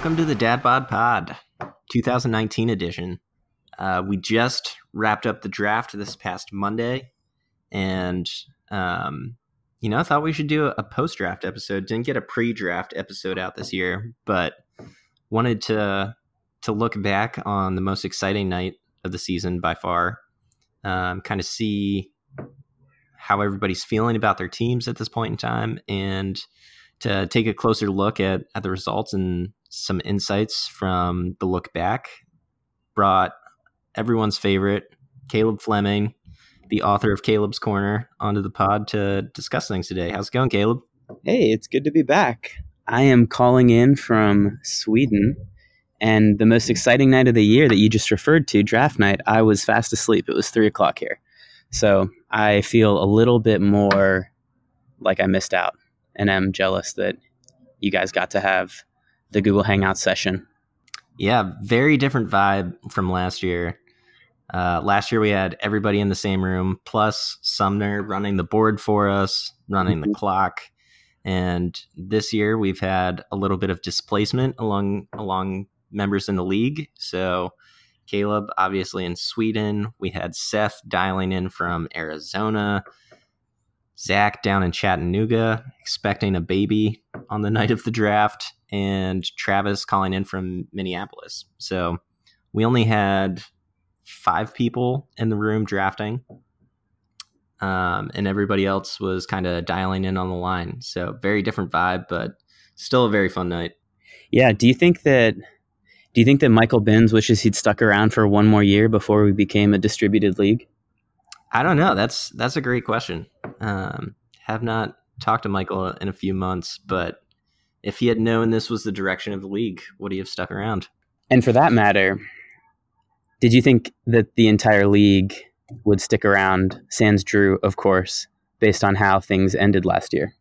Welcome to the Dad Bod Pod, 2019 edition. Uh, we just wrapped up the draft this past Monday, and um, you know, I thought we should do a, post draft episode. Didn't get a pre draft episode out this year, but wanted to to look back on the most exciting night of the season by far. Um, kind of see how everybody's feeling about their teams at this point in time, and to take a closer look at at the results and some insights from the look back. Brought everyone's favorite Caleb Fleming, the author of Caleb's Corner, onto the pod to discuss things today. How's it going, Caleb? Hey, it's good to be back. I am calling in from Sweden. And the most exciting night of the year that you just referred to, draft night, I was fast asleep. It was three o'clock here. So I feel a little bit more like I missed out. And I'm jealous that you guys got to have the Google Hangout session. Yeah, very different vibe from last year. Uh, last year we had everybody in the same room, plus Sumner running the board for us, running mm-hmm. the clock. And this year we've had a little bit of displacement along along members in the league. So Caleb, obviously in Sweden, we had Seth dialing in from Arizona. Zach down in Chattanooga, expecting a baby on the night of the draft, and Travis calling in from Minneapolis. So we only had five people in the room drafting, um, and everybody else was kind of dialing in on the line. So very different vibe, but still a very fun night. Yeah. Do you think that? Do you think that Michael Binns wishes he'd stuck around for one more year before we became a distributed league? I don't know. That's that's a great question. Um, have not talked to Michael in a few months, but if he had known this was the direction of the league, would he have stuck around? And for that matter, did you think that the entire league would stick around? Sans Drew, of course, based on how things ended last year.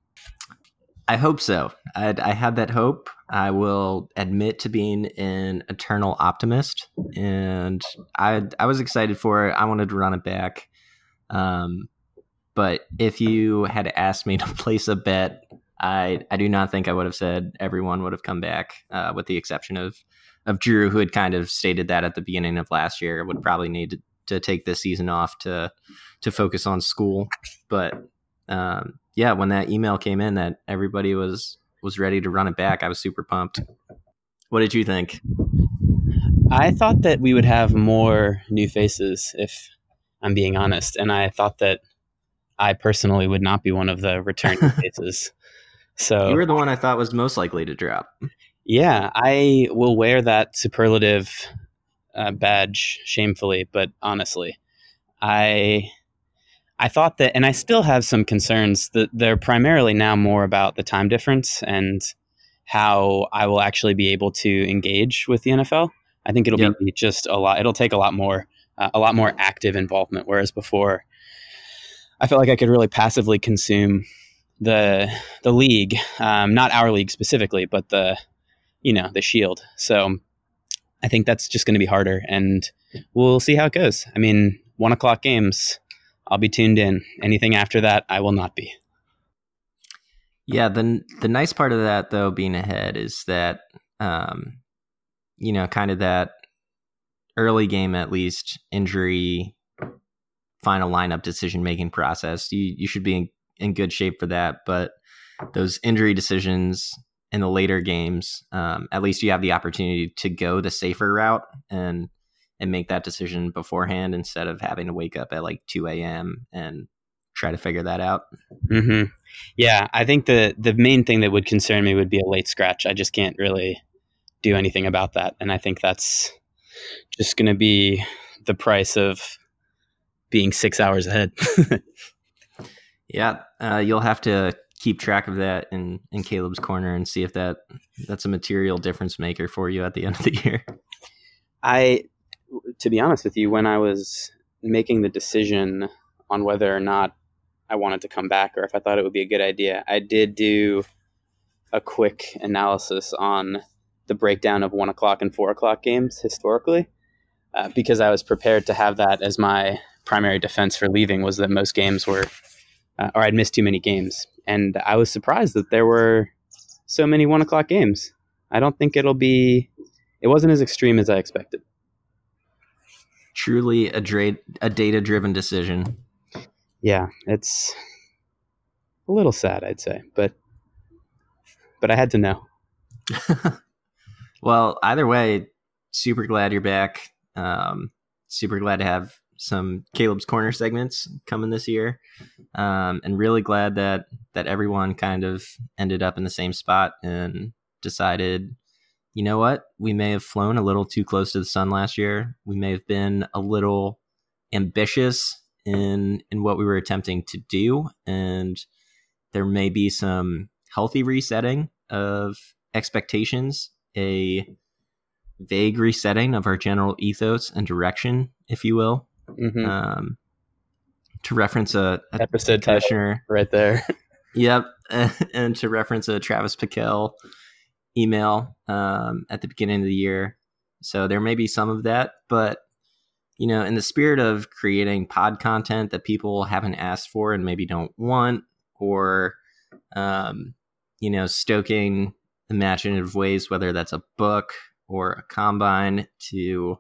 I hope so. I'd, I had that hope. I will admit to being an eternal optimist, and I I was excited for it. I wanted to run it back. Um, but if you had asked me to place a bet, I I do not think I would have said everyone would have come back, uh, with the exception of of Drew, who had kind of stated that at the beginning of last year would probably need to, to take this season off to to focus on school. But um, yeah, when that email came in that everybody was was ready to run it back, I was super pumped. What did you think? I thought that we would have more new faces if I'm being honest. And I thought that I personally would not be one of the returning faces. So you were the one I thought was most likely to drop. Yeah, I will wear that superlative uh, badge shamefully, but honestly, I I thought that, and I still have some concerns that they're primarily now more about the time difference and how I will actually be able to engage with the NFL. I think it'll yep. be just a lot. It'll take a lot more uh, a lot more active involvement. Whereas before, I felt like I could really passively consume the the league, um, not our league specifically, but the you know the Shield. So I think that's just going to be harder, and we'll see how it goes. I mean, one o'clock games, I'll be tuned in. Anything after that, I will not be. Yeah, the the nice part of that though, being ahead, is that um, you know, kind of that early game at least injury final lineup decision making process. You you should be in, good shape for that. But those injury decisions in the later games, um, at least you have the opportunity to go the safer route and and make that decision beforehand instead of having to wake up at like two a.m. and try to figure that out. Mm-hmm. Yeah, I think the the main thing that would concern me would be a late scratch. I just can't really do anything about that, and I think that's just going to be the price of being six hours ahead. yeah, uh, you'll have to keep track of that in in Caleb's corner and see if that that's a material difference maker for you at the end of the year. I, to be honest with you, when I was making the decision on whether or not I wanted to come back or if I thought it would be a good idea, I did do a quick analysis on the breakdown of one o'clock and four o'clock games historically, uh, because I was prepared to have that as my primary defense for leaving was that most games were, uh, or I'd missed too many games, and I was surprised that there were so many one o'clock games. I don't think it'll be. It wasn't as extreme as I expected. Truly a, dra- a data driven decision. Yeah, it's a little sad, I'd say, but but I had to know. well, either way, super glad you're back. Um, super glad to have some Caleb's Corner segments coming this year, um, and really glad that that everyone kind of ended up in the same spot and decided, you know what, we may have flown a little too close to the sun last year. We may have been a little ambitious in in what we were attempting to do, and there may be some healthy resetting of expectations, a vague resetting of our general ethos and direction, if you will. Mm-hmm. Um, to reference a, a episode commissioner right there. yep, and to reference a Travis Pickell email um, at the beginning of the year. So there may be some of that, but you know, in the spirit of creating pod content that people haven't asked for and maybe don't want, or um, you know, stoking imaginative ways, whether that's a book or a combine, to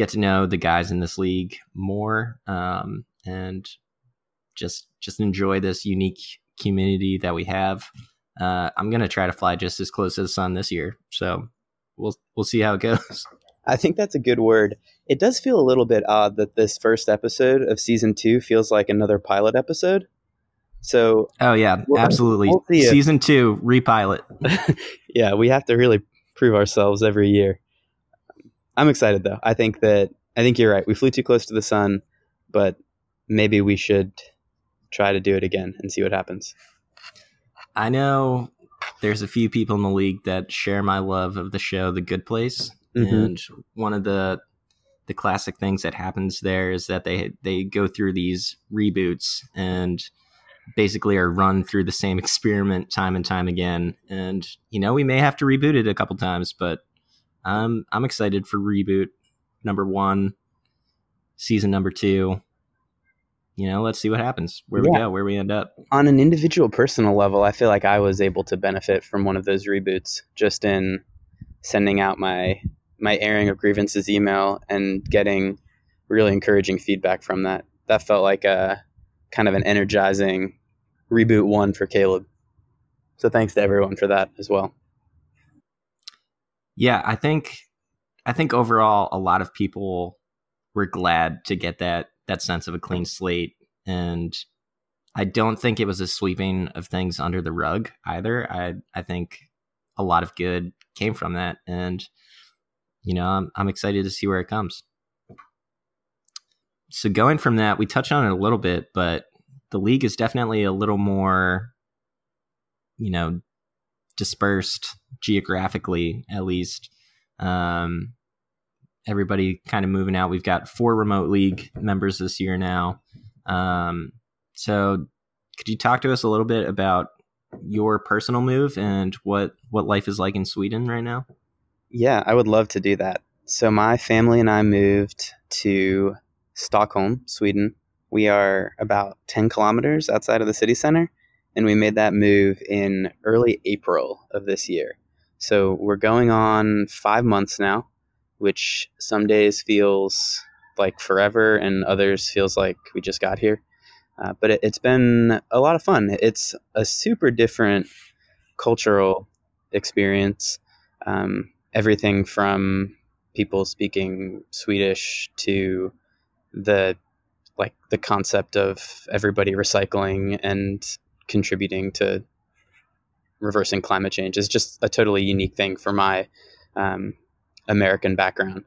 get to know the guys in this league more um, and just just enjoy this unique community that we have. Uh, I'm gonna try to fly just as close to the sun this year, so we'll we'll see how it goes. I think that's a good word. It does feel a little bit odd that this first episode of season two feels like another pilot episode. So, oh yeah, we'll, absolutely. We'll Season two repilot. yeah, we have to really prove ourselves every year. I'm excited though. I think that I think you're right. We flew too close to the sun, but maybe we should try to do it again and see what happens. I know there's a few people in the league that share my love of the show The Good Place, mm-hmm. and one of the the classic things that happens there is that they they go through these reboots and basically are run through the same experiment time and time again. And you know, we may have to reboot it a couple times, but I'm I'm excited for reboot number one, season number two. You know, let's see what happens, where yeah. we go, where we end up. On an individual personal level, I feel like I was able to benefit from one of those reboots just in sending out my my airing of grievances email and getting really encouraging feedback from that. That felt like a kind of an energizing reboot one for Caleb. So thanks to everyone for that as well. Yeah, I think I think overall a lot of people were glad to get that that sense of a clean slate and I don't think it was a sweeping of things under the rug either. I I think a lot of good came from that and you know, I'm I'm excited to see where it comes. So going from that, we touched on it a little bit, but the league is definitely a little more, you know, dispersed geographically, at least. Um, everybody kind of moving out. We've got four remote league members this year now. Um, so, could you talk to us a little bit about your personal move and what what life is like in Sweden right now? Yeah, I would love to do that. So, my family and I moved to Stockholm, Sweden, we are about 10 kilometers outside of the city center, and we made that move in early April of this year. So we're going on five months now, which some days feels like forever, and others feels like we just got here. Uh, but it, has been a lot of fun. It's a super different cultural experience. Um, everything from people speaking Swedish to the like the concept of everybody recycling and contributing to reversing climate change is just a totally unique thing for my um, American background.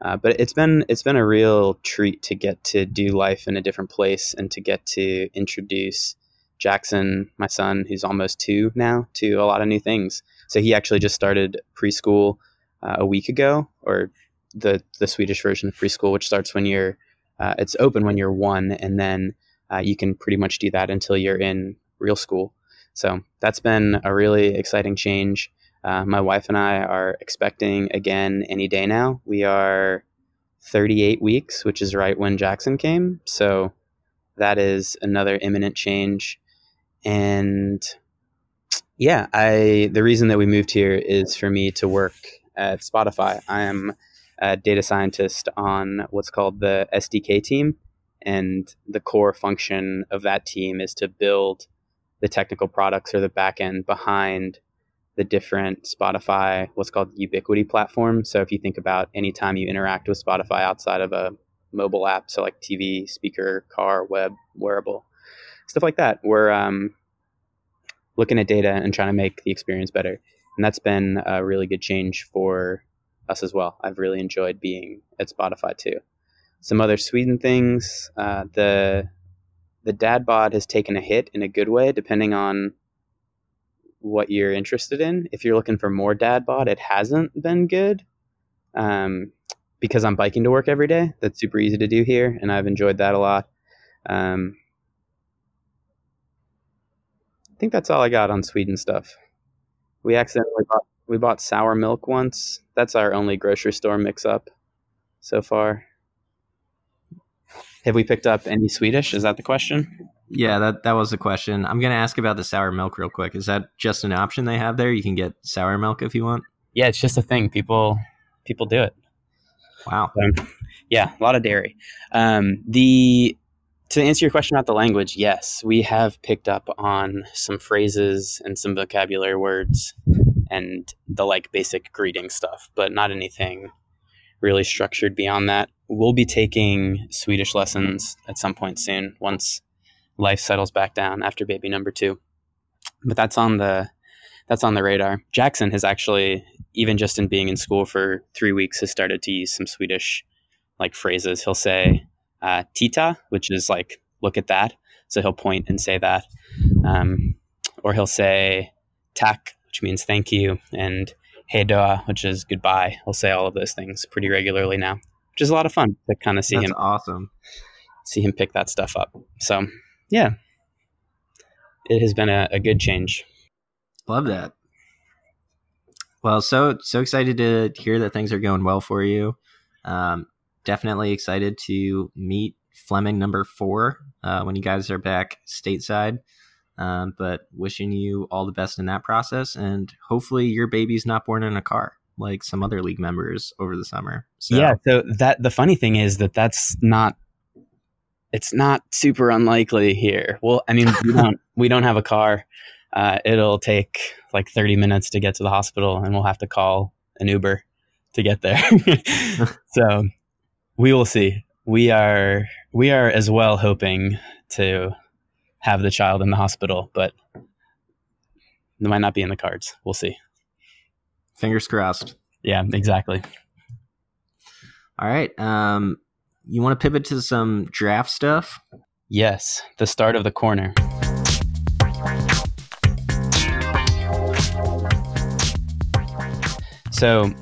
Uh, but it's been it's been a real treat to get to do life in a different place and to get to introduce Jackson, my son, who's almost two now, to a lot of new things. So he actually just started preschool uh, a week ago, or the the Swedish version of preschool, which starts when you're uh, it's open when you're one, and then uh, you can pretty much do that until you're in real school. So that's been a really exciting change. Uh, my wife and I are expecting again any day now. We are 38 weeks, which is right when Jackson came. So that is another imminent change. And Yeah, I the reason that we moved here is for me to work at Spotify. I am a data scientist on what's called the SDK team, and the core function of that team is to build the technical products or the backend behind the different Spotify, what's called ubiquity platform. So if you think about any time you interact with Spotify outside of a mobile app, so like TV, speaker, car, web, wearable, stuff like that, we're um, looking at data and trying to make the experience better. And that's been a really good change for us as well. I've really enjoyed being at Spotify too. Some other Sweden things, uh, the the dad bod has taken a hit in a good way, depending on what you're interested in. If you're looking for more dad bod, it hasn't been good. Um, because I'm biking to work every day. That's super easy to do here, and I've enjoyed that a lot. Um, I think that's all I got on Sweden stuff. We accidentally bought we bought sour milk once. That's our only grocery store mix up so far. Have we picked up any Swedish? Is that the question? Yeah, that that was the question. I'm gonna ask about the sour milk real quick. Is that just an option they have there? You can get sour milk if you want. Yeah, it's just a thing. People people do it. Wow. Um, yeah, a lot of dairy. Um, the to answer your question about the language, yes, we have picked up on some phrases and some vocabulary words and the like basic greeting stuff, but not anything really structured beyond that. We'll be taking Swedish lessons at some point soon once life settles back down after baby number 2. But that's on the that's on the radar. Jackson has actually even just in being in school for 3 weeks has started to use some Swedish like phrases. He'll say uh, titta, which is like look at that. So he'll point and say that. Um, or he'll say tack, which means thank you, and hej då, which is goodbye. He'll say all of those things pretty regularly now, which is a lot of fun to kind of see That's him awesome. see him pick that stuff up. So yeah, it has been a, a good change. Love that. Well, so so excited to hear that things are going well for you. Um, definitely excited to meet Fleming number four uh, when you guys are back stateside. Um, but wishing you all the best in that process, and hopefully your baby's not born in a car like some other league members over the summer. So, Yeah. So that the funny thing is that that's not. It's not super unlikely here. Well, I mean, we don't we don't have a car. Uh, it'll take like 30 minutes to get to the hospital, and we'll have to call an Uber to get there. so we will see. We are we are as well hoping to have the child in the hospital, but it might not be in the cards. We'll see. fingers crossed. Yeah, exactly. All right. Um, you want to pivot to some draft stuff? Yes, the start of the corner. So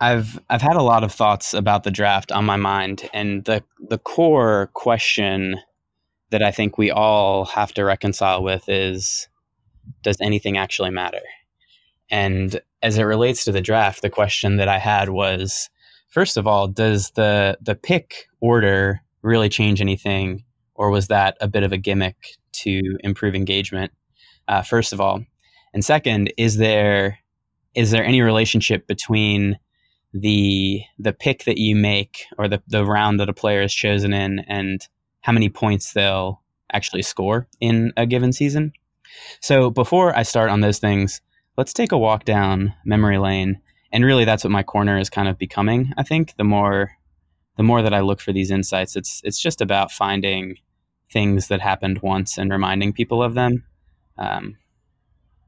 I've I've had a lot of thoughts about the draft on my mind and the the core question that I think we all have to reconcile with is does anything actually matter? And as it relates to the draft, the question that I had was first of all, does the the pick order really change anything or was that a bit of a gimmick to improve engagement? Uh, first of all, and second, is there is there any relationship between the the pick that you make or the, the round that a player is chosen in and how many points they'll actually score in a given season? So before I start on those things, let's take a walk down memory lane. And really that's what my corner is kind of becoming, I think. The more the more that I look for these insights, it's it's just about finding things that happened once and reminding people of them. Um,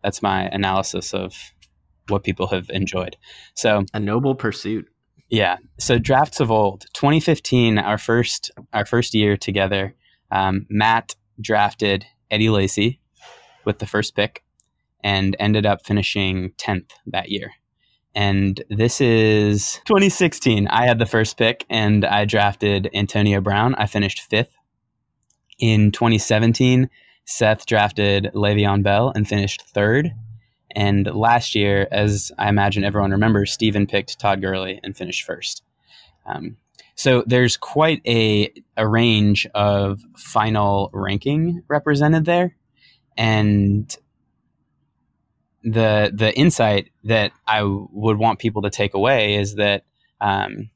that's my analysis of what people have enjoyed. So A noble pursuit. Yeah, so drafts of old, 2015, our first our first year together. Um, Matt drafted Eddie Lacy with the first pick, and ended up finishing 10th that year. And this is 2016. I had the first pick, and I drafted Antonio Brown. I finished fifth. In 2017, Seth drafted Le'Veon Bell and finished third. And last year, as I imagine everyone remembers, Stephen picked Todd Gurley and finished first. Um, so there's quite a, a range of final ranking represented there. And the the insight that I would want people to take away is that um,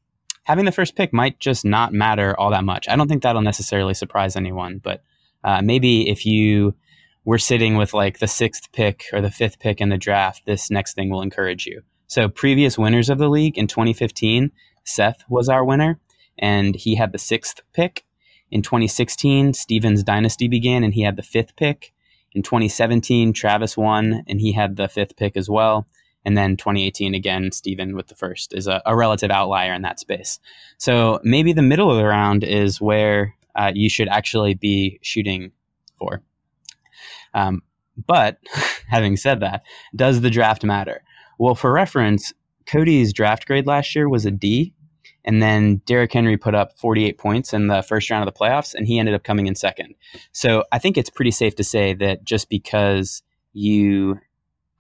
having the first pick might just not matter all that much. I don't think that'll necessarily surprise anyone, but uh, maybe if you were sitting with like the sixth pick or the fifth pick in the draft, this next thing will encourage you. So, previous winners of the league in 2015, Seth was our winner, and he had the sixth pick. In 2016, Steven's dynasty began, and he had the fifth pick. In 2017, Travis won, and he had the fifth pick as well. And then 2018, again, Steven with the first is a, a relative outlier in that space. So maybe the middle of the round is where uh, you should actually be shooting for. Um, but having said that, does the draft matter? Well, for reference, Cody's draft grade last year was a D, and then Derrick Henry put up 48 points in the first round of the playoffs, and he ended up coming in second. So I think it's pretty safe to say that just because you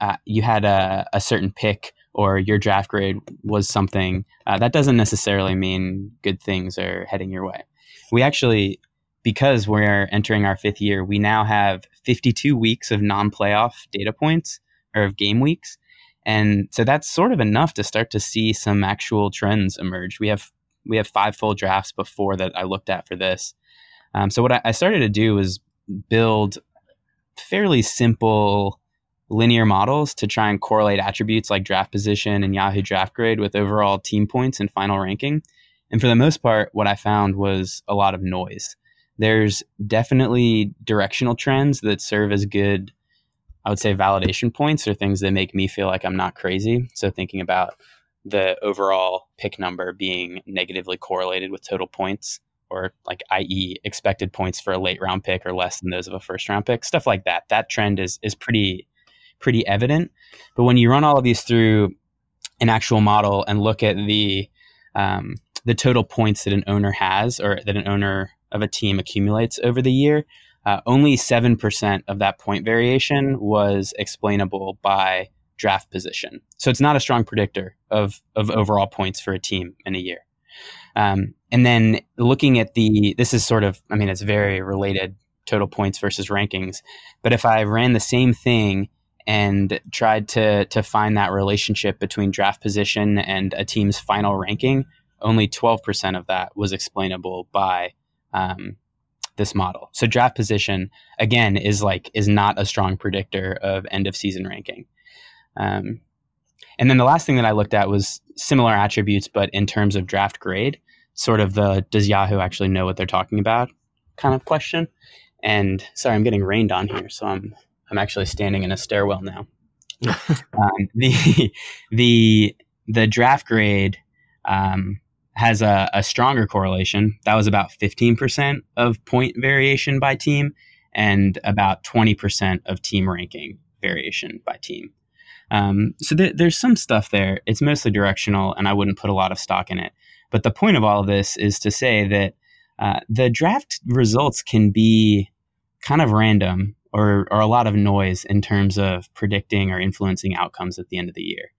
uh, you had a, a, certain pick or your draft grade was something, uh, that doesn't necessarily mean good things are heading your way. We actually, because we're entering our fifth year, we now have 52 weeks of non playoff data points or of game weeks. And so that's sort of enough to start to see some actual trends emerge. We have we have five full drafts before that I looked at for this. Um, so what I, I started to do was build fairly simple linear models to try and correlate attributes like draft position and Yahoo draft grade with overall team points and final ranking. And for the most part, what I found was a lot of noise. There's definitely directional trends that serve as good, I would say, validation points or things that make me feel like I'm not crazy. So thinking about the overall pick number being negatively correlated with total points or like i.e. expected points for a late round pick or less than those of a first round pick stuff like that that trend is is pretty pretty evident. But when you run all of these through an actual model and look at the um, the total points that an owner has or that an owner of a team accumulates over the year, uh, only 7% of that point variation was explainable by draft position. So it's not a strong predictor of, of overall points for a team in a year. Um, and then looking at the, this is sort of, I mean, it's very related total points versus rankings. But if I ran the same thing and tried to to find that relationship between draft position and a team's final ranking, only 12% of that was explainable by um, this model. So draft position again is like is not a strong predictor of end of season ranking. Um, and then the last thing that I looked at was similar attributes, but in terms of draft grade, sort of the does Yahoo actually know what they're talking about kind of question. And sorry, I'm getting rained on here, so I'm I'm actually standing in a stairwell now. um, the the the draft grade um, has a, a, stronger correlation. That was about 15% of point variation by team and about 20% of team ranking variation by team. Um, so th- there's some stuff there. It's mostly directional, and I wouldn't put a lot of stock in it. But the point of all of this is to say that uh, the draft results can be kind of random or, or a lot of noise in terms of predicting or influencing outcomes at the end of the year.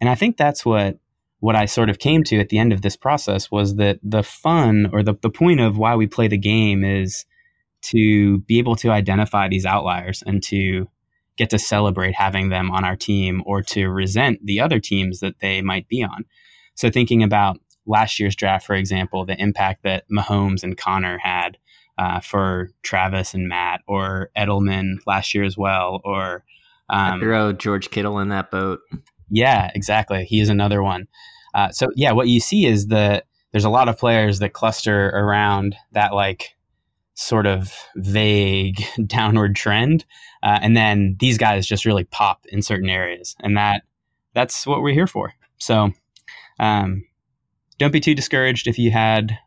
And I think that's what what I sort of came to at the end of this process was that the fun or the, the point of why we play the game is to be able to identify these outliers and to get to celebrate having them on our team or to resent the other teams that they might be on. So thinking about last year's draft, for example, the impact that Mahomes and Conner had uh, for Travis and Matt, or Edelman last year as well, or um, throw George Kittle in that boat. Yeah, exactly. He is another one. Uh, so yeah, what you see is that there's a lot of players that cluster around that like sort of vague downward trend, uh, and then these guys just really pop in certain areas, and that that's what we're here for. So um, don't be too discouraged if you had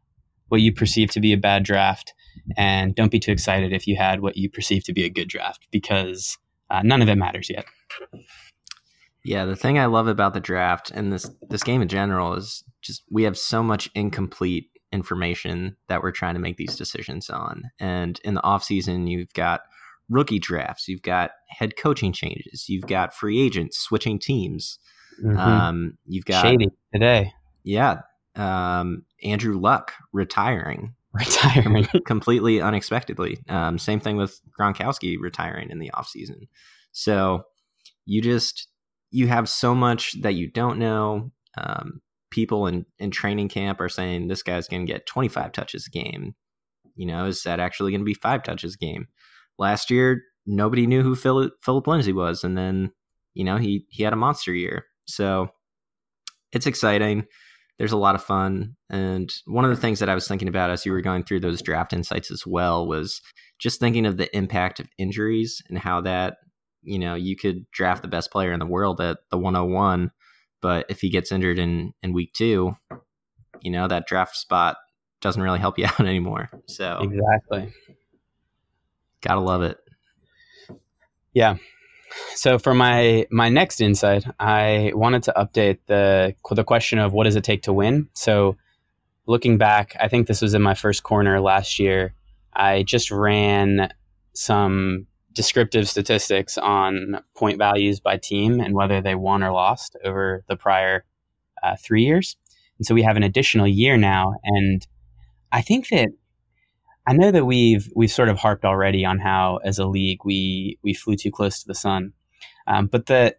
what you perceive to be a bad draft. And don't be too excited if you had what you perceive to be a good draft because uh, none of it matters yet. Yeah, the thing I love about the draft and this this game in general is just we have so much incomplete information that we're trying to make these decisions on. And in the offseason, you've got rookie drafts, you've got head coaching changes, you've got free agents switching teams. Mm-hmm. Um, you've got shady today. Yeah. Um, Andrew Luck retiring retirement completely unexpectedly. Um, same thing with Gronkowski retiring in the offseason. So you just you have so much that you don't know. Um, people in, in training camp are saying this guy's going to get 25 touches a game. You know, is that actually going to be five touches a game? Last year, nobody knew who Phillip, Phillip Lindsay was, and then you know he he had a monster year. So it's exciting. There's a lot of fun, and one of the things that I was thinking about as you were going through those draft insights as well was just thinking of the impact of injuries and how that you know you could draft the best player in the world at the 101 but if he gets injured in in week two you know that draft spot doesn't really help you out anymore. So exactly. gotta love it. Yeah. So for my my next insight i wanted to update the the question of what does it take to win? So looking back i think this was in my first corner last year. I just ran some descriptive statistics on point values by team and whether they won or lost over the prior uh, three years. And so we have an additional year now, and I think that I know that we've we've sort of harped already on how, as a league, we we flew too close to the sun, um, but the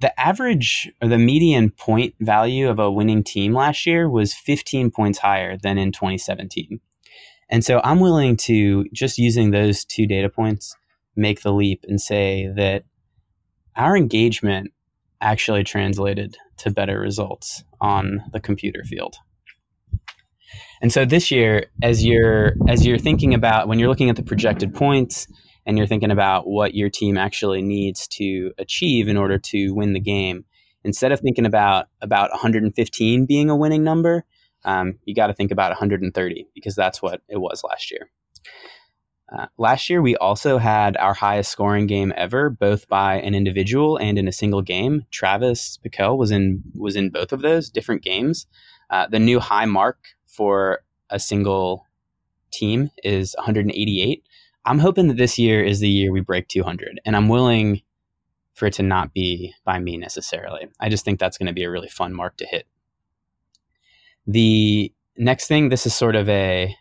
the average or the median point value of a winning team last year was 15 points higher than in 2017. And so I'm willing to just using those two data points make the leap and say that our engagement actually translated to better results on the computer field. And so this year, as you're as you're thinking about when you're looking at the projected points and you're thinking about what your team actually needs to achieve in order to win the game, instead of thinking about about 115 being a winning number, um, you got to think about 130 because that's what it was last year. Uh, last year, we also had our highest scoring game ever, both by an individual and in a single game. Travis Piquel was in was in both of those different games. Uh, the new high mark for a single team is 188. I'm hoping that this year is the year we break 200, and I'm willing for it to not be by me necessarily. I just think that's going to be a really fun mark to hit. The next thing, this is sort of a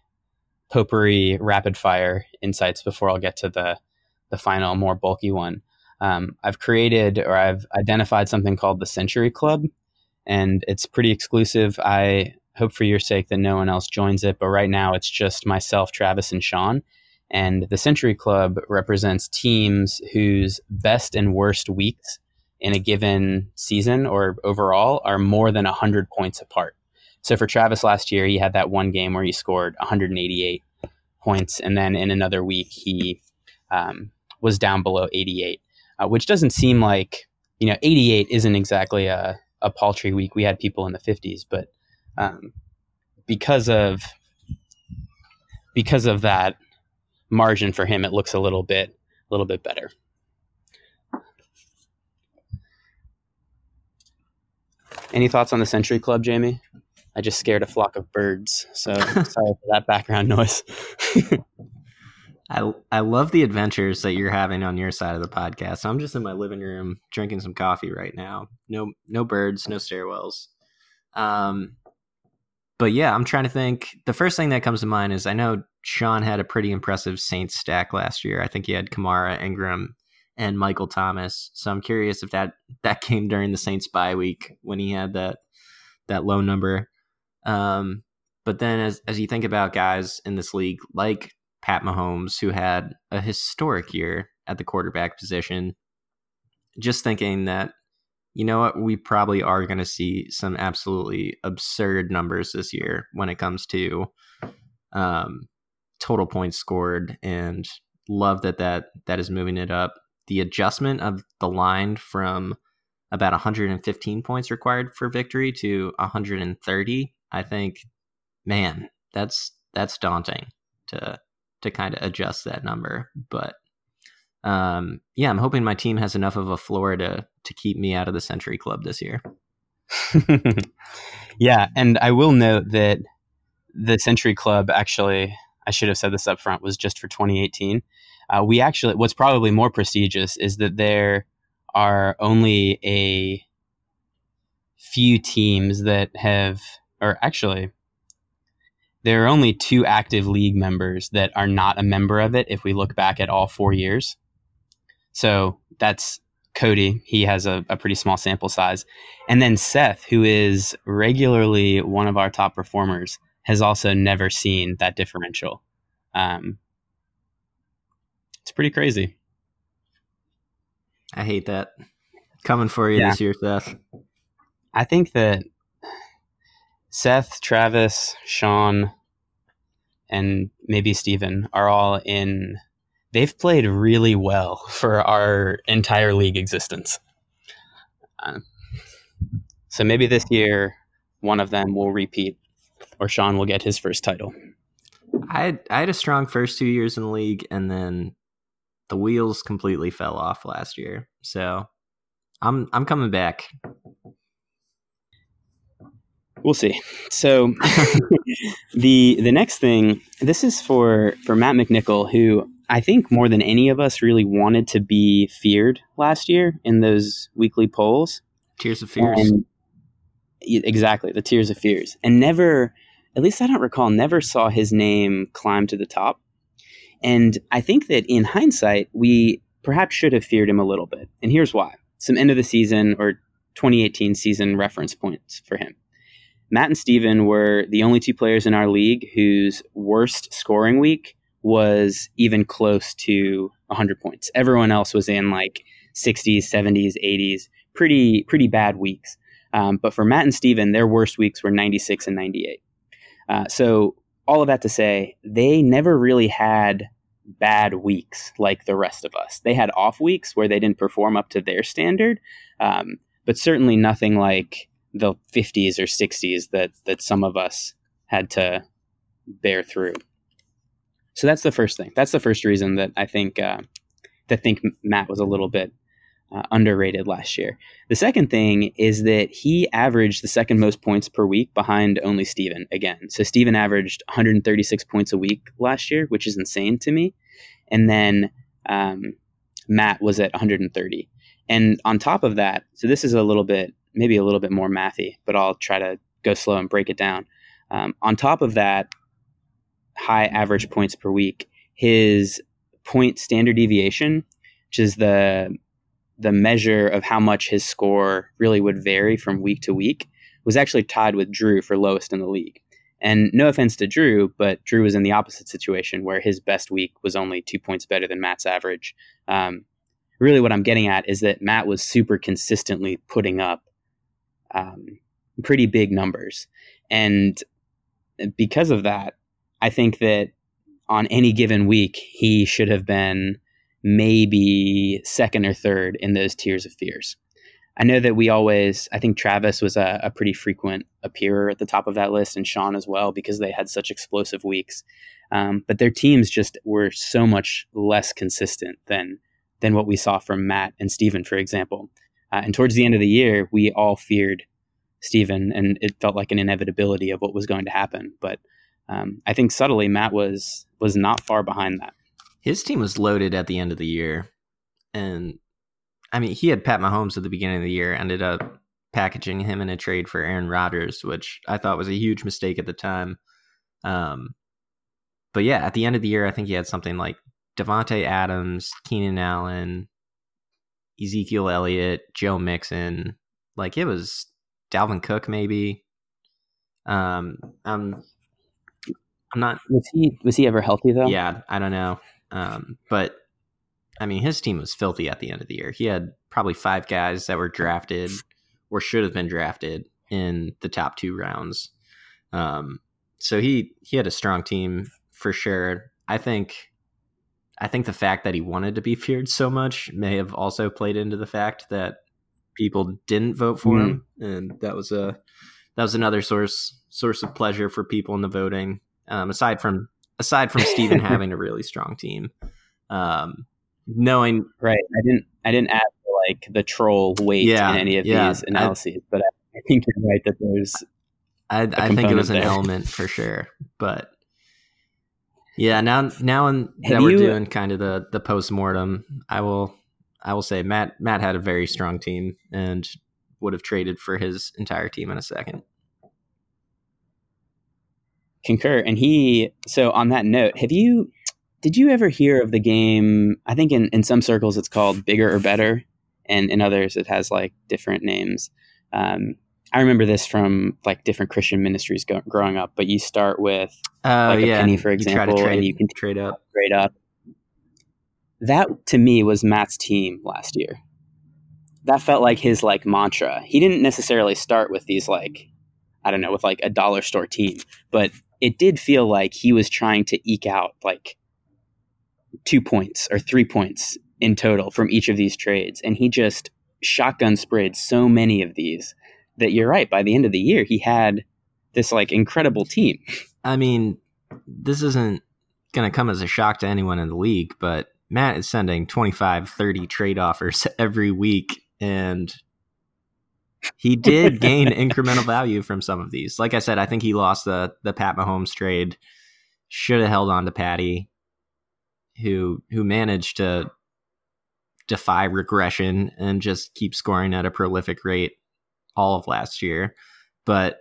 potpourri rapid fire insights before I'll get to the the final more bulky one. Um, I've created or I've identified something called the Century Club, and it's pretty exclusive. I hope for your sake that no one else joins it, but right now it's just myself, Travis, and Sean. And the Century Club represents teams whose best and worst weeks in a given season or overall are more than 100 points apart. So for Travis last year, he had that one game where he scored 188 points, and then in another week he um, was down below 88, uh, which doesn't seem like you know 88 isn't exactly a, a paltry week. We had people in the 50s, but um, because of because of that margin for him, it looks a little bit a little bit better. Any thoughts on the Century Club, Jamie? I just scared a flock of birds. So sorry for that background noise. I I love the adventures that you're having on your side of the podcast. I'm just in my living room drinking some coffee right now. No no birds, no stairwells. Um but yeah, I'm trying to think. The first thing that comes to mind is I know Sean had a pretty impressive Saints stack last year. I think he had Kamara, Ingram, and Michael Thomas. So I'm curious if that that came during the Saints bye week when he had that that low number. Um, but then as as you think about guys in this league like Pat Mahomes, who had a historic year at the quarterback position, just thinking that you know what, we probably are going to see some absolutely absurd numbers this year when it comes to um, total points scored, and love that that that is moving it up. The adjustment of the line from about 115 points required for victory to 130 I think, man, that's that's daunting to to kind of adjust that number. But um, yeah, I'm hoping my team has enough of a floor to to keep me out of the Century Club this year. yeah, and I will note that the Century Club actually, I should have said this up front, was just for 2018. Uh, we actually, what's probably more prestigious is that there are only a few teams that have or actually, there are only two active league members that are not a member of it if we look back at all four years. So that's Cody, he has a, a, pretty small sample size. And then Seth, who is regularly one of our top performers, has also never seen that differential. Um, it's pretty crazy. I hate that. Coming for you yeah. this year, Seth. I think that Seth, Travis, Sean, and maybe Steven are all in they've played really well for our entire league existence. Uh, so maybe this year one of them will repeat or Sean will get his first title. I had, I had a strong first two years in the league and then the wheels completely fell off last year. So I'm I'm coming back. We'll see. So the the next thing, this is for for Matt McNichol, who I think more than any of us really wanted to be feared last year in those weekly polls. Tiers of fears. And, exactly, the tiers of fears. And never, at least I don't recall, never saw his name climb to the top. And I think that in hindsight, we perhaps should have feared him a little bit. And here's why some end of the season or 2018 season reference points for him. Matt and Steven were the only two players in our league whose worst scoring week was even close to 100 points. Everyone else was in like 60s, 70s, 80s, pretty pretty bad weeks. Um, but for Matt and Steven, their worst weeks were 96 and 98. Uh, so all of that to say, they never really had bad weeks like the rest of us. They had off weeks where they didn't perform up to their standard, um, but certainly nothing like the 50s or 60s that that some of us had to bear through. So that's the first thing. That's the first reason that I think uh, that think Matt was a little bit uh, underrated last year. The second thing is that he averaged the second most points per week behind only Steven again. So Steven averaged 136 points a week last year, which is insane to me. And then um, Matt was at 130. And on top of that, so this is a little bit, maybe a little bit more mathy, but I'll try to go slow and break it down. Um, on top of that, high average points per week, his point standard deviation, which is the the measure of how much his score really would vary from week to week, was actually tied with Drew for lowest in the league. And no offense to Drew, but Drew was in the opposite situation where his best week was only two points better than Matt's average. Um, really, what I'm getting at is that Matt was super consistently putting up um, pretty big numbers. And because of that, I think that on any given week, he should have been maybe second or third in those tiers of fears. I know that we always, I think Travis was a, a, pretty frequent appearer at the top of that list, and Sean as well, because they had such explosive weeks. Um, but their teams just were so much less consistent than than what we saw from Matt and Steven, for example. Uh, and towards the end of the year, we all feared Steven, and it felt like an inevitability of what was going to happen. But um, I think subtly Matt was was not far behind that. His team was loaded at the end of the year, and I mean he had Pat Mahomes at the beginning of the year. Ended up packaging him in a trade for Aaron Rodgers, which I thought was a huge mistake at the time. Um, but yeah, at the end of the year, I think he had something like Davante Adams, Keenan Allen, Ezekiel Elliott, Joe Mixon. Like it was Dalvin Cook, maybe. Um, um, I'm not. Was he was he ever healthy though? Yeah, I don't know. Um, but I mean, his team was filthy at the end of the year. He had probably five guys that were drafted or should have been drafted in the top two rounds. Um, so he he had a strong team for sure. I think I think the fact that he wanted to be feared so much may have also played into the fact that people didn't vote for mm-hmm. him, and that was a that was another source source of pleasure for people in the voting. Um, aside from aside from Stephen having a really strong team, um, knowing right, I didn't I didn't add like the troll weight yeah, in any of yeah, these analyses, I, but I, think you're right that there's. I, I think it was an element for sure, but yeah, now now in, that we're doing kind of the the post mortem, I will I will say Matt Matt had a very strong team and would have traded for his entire team in a second concur. And he, so on that note, have you, did you ever hear of the game? I think in, in some circles it's called Bigger or Better. and in others it has like different names. Um, I remember this from like different Christian ministries go- growing up, but you start with uh, like a yeah. penny, for You example, trade, and you can trade up. grade up. That to me was Matt's team last year. That felt like his like mantra. He didn't necessarily start with these like I don't know, with like a dollar store team, but it did feel like he was trying to eke out like two points or three points in total from each of these trades. And he just shotgun sprayed so many of these that you're right. By the end of the year, he had this like incredible team. I mean, this isn't going to come as a shock to anyone in the league, but Matt is sending 25, 30 trade offers every week. And he did gain incremental value from some of these. Like I said, I think he lost the, the Pat Mahomes trade. Should have held on to Patty, who who managed to defy regression and just keep scoring at a prolific rate all of last year. But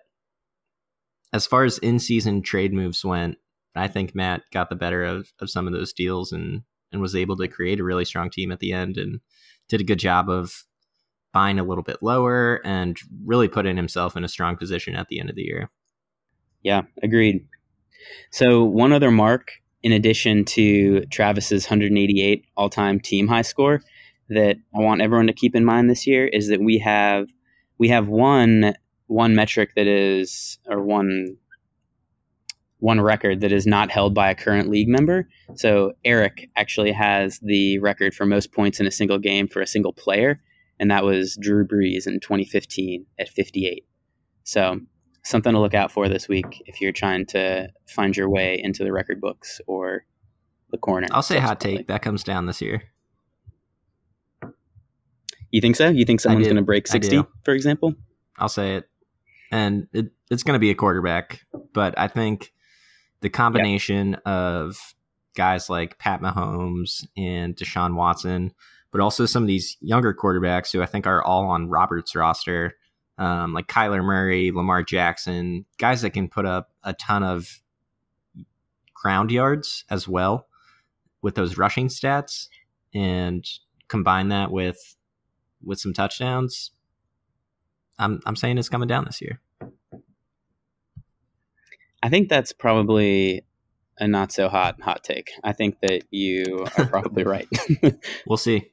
as far as in season trade moves went, I think Matt got the better of, of some of those deals and and was able to create a really strong team at the end and did a good job of buying a little bit lower and really putting himself in a strong position at the end of the year. Yeah, agreed. So one other mark in addition to Travis's 188 all-time team high score that I want everyone to keep in mind this year is that we have we have one one metric that is or one one record that is not held by a current league member. So Eric actually has the record for most points in a single game for a single player, and that was Drew Brees in 2015 at 58. So something to look out for this week if you're trying to find your way into the record books or the corner. I'll say hot take that comes down this year. You think so? You think someone's going to break 60, for example? I'll say it. And it, it's going to be a quarterback, but I think the combination of guys like Pat Mahomes and Deshaun Watson, but also some of these younger quarterbacks who I think are all on Robert's roster, um, like Kyler Murray, Lamar Jackson, guys that can put up a ton of ground yards as well with those rushing stats and combine that with with some touchdowns. I'm I'm saying it's coming down this year. I think that's probably a not so hot hot take. I think that you are probably right. We'll see.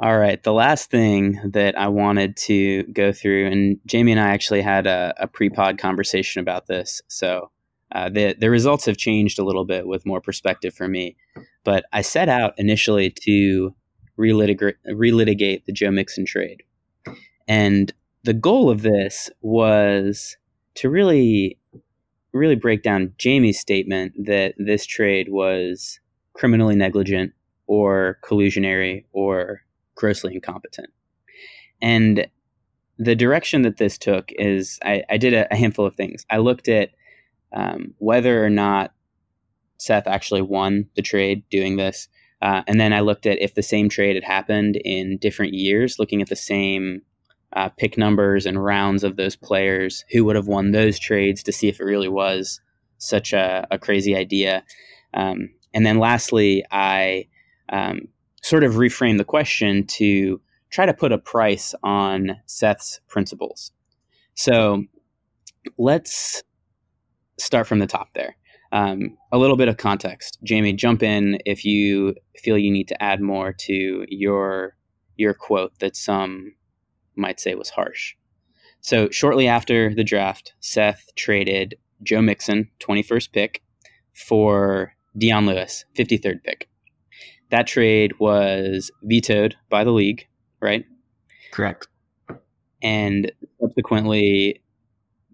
All right. The last thing that I wanted to go through, and Jamie and I actually had a, a pre pod conversation about this. So uh, the, the results have changed a little bit with more perspective for me. But I set out initially to relitigate, relitigate the Joe Mixon trade. And the goal of this was to really, really break down Jamie's statement that this trade was criminally negligent or collusionary or grossly incompetent. And the direction that this took is I, I did a, a, handful of things. I looked at um, whether or not Seth actually won the trade doing this. Uh, and then I looked at if the same trade had happened in different years, looking at the same uh, pick numbers and rounds of those players, who would have won those trades to see if it really was such a, a crazy idea. Um, and then lastly, I um, sort of reframed the question to try to put a price on Seth's principles. So let's start from the top there. Um, a little bit of context. Jamie, jump in if you feel you need to add more to your your quote that some might say was harsh. So shortly after the draft, Seth traded Joe Mixon, 21st pick, for Dion Lewis, 53rd pick that trade was vetoed by the league, right? Correct. And subsequently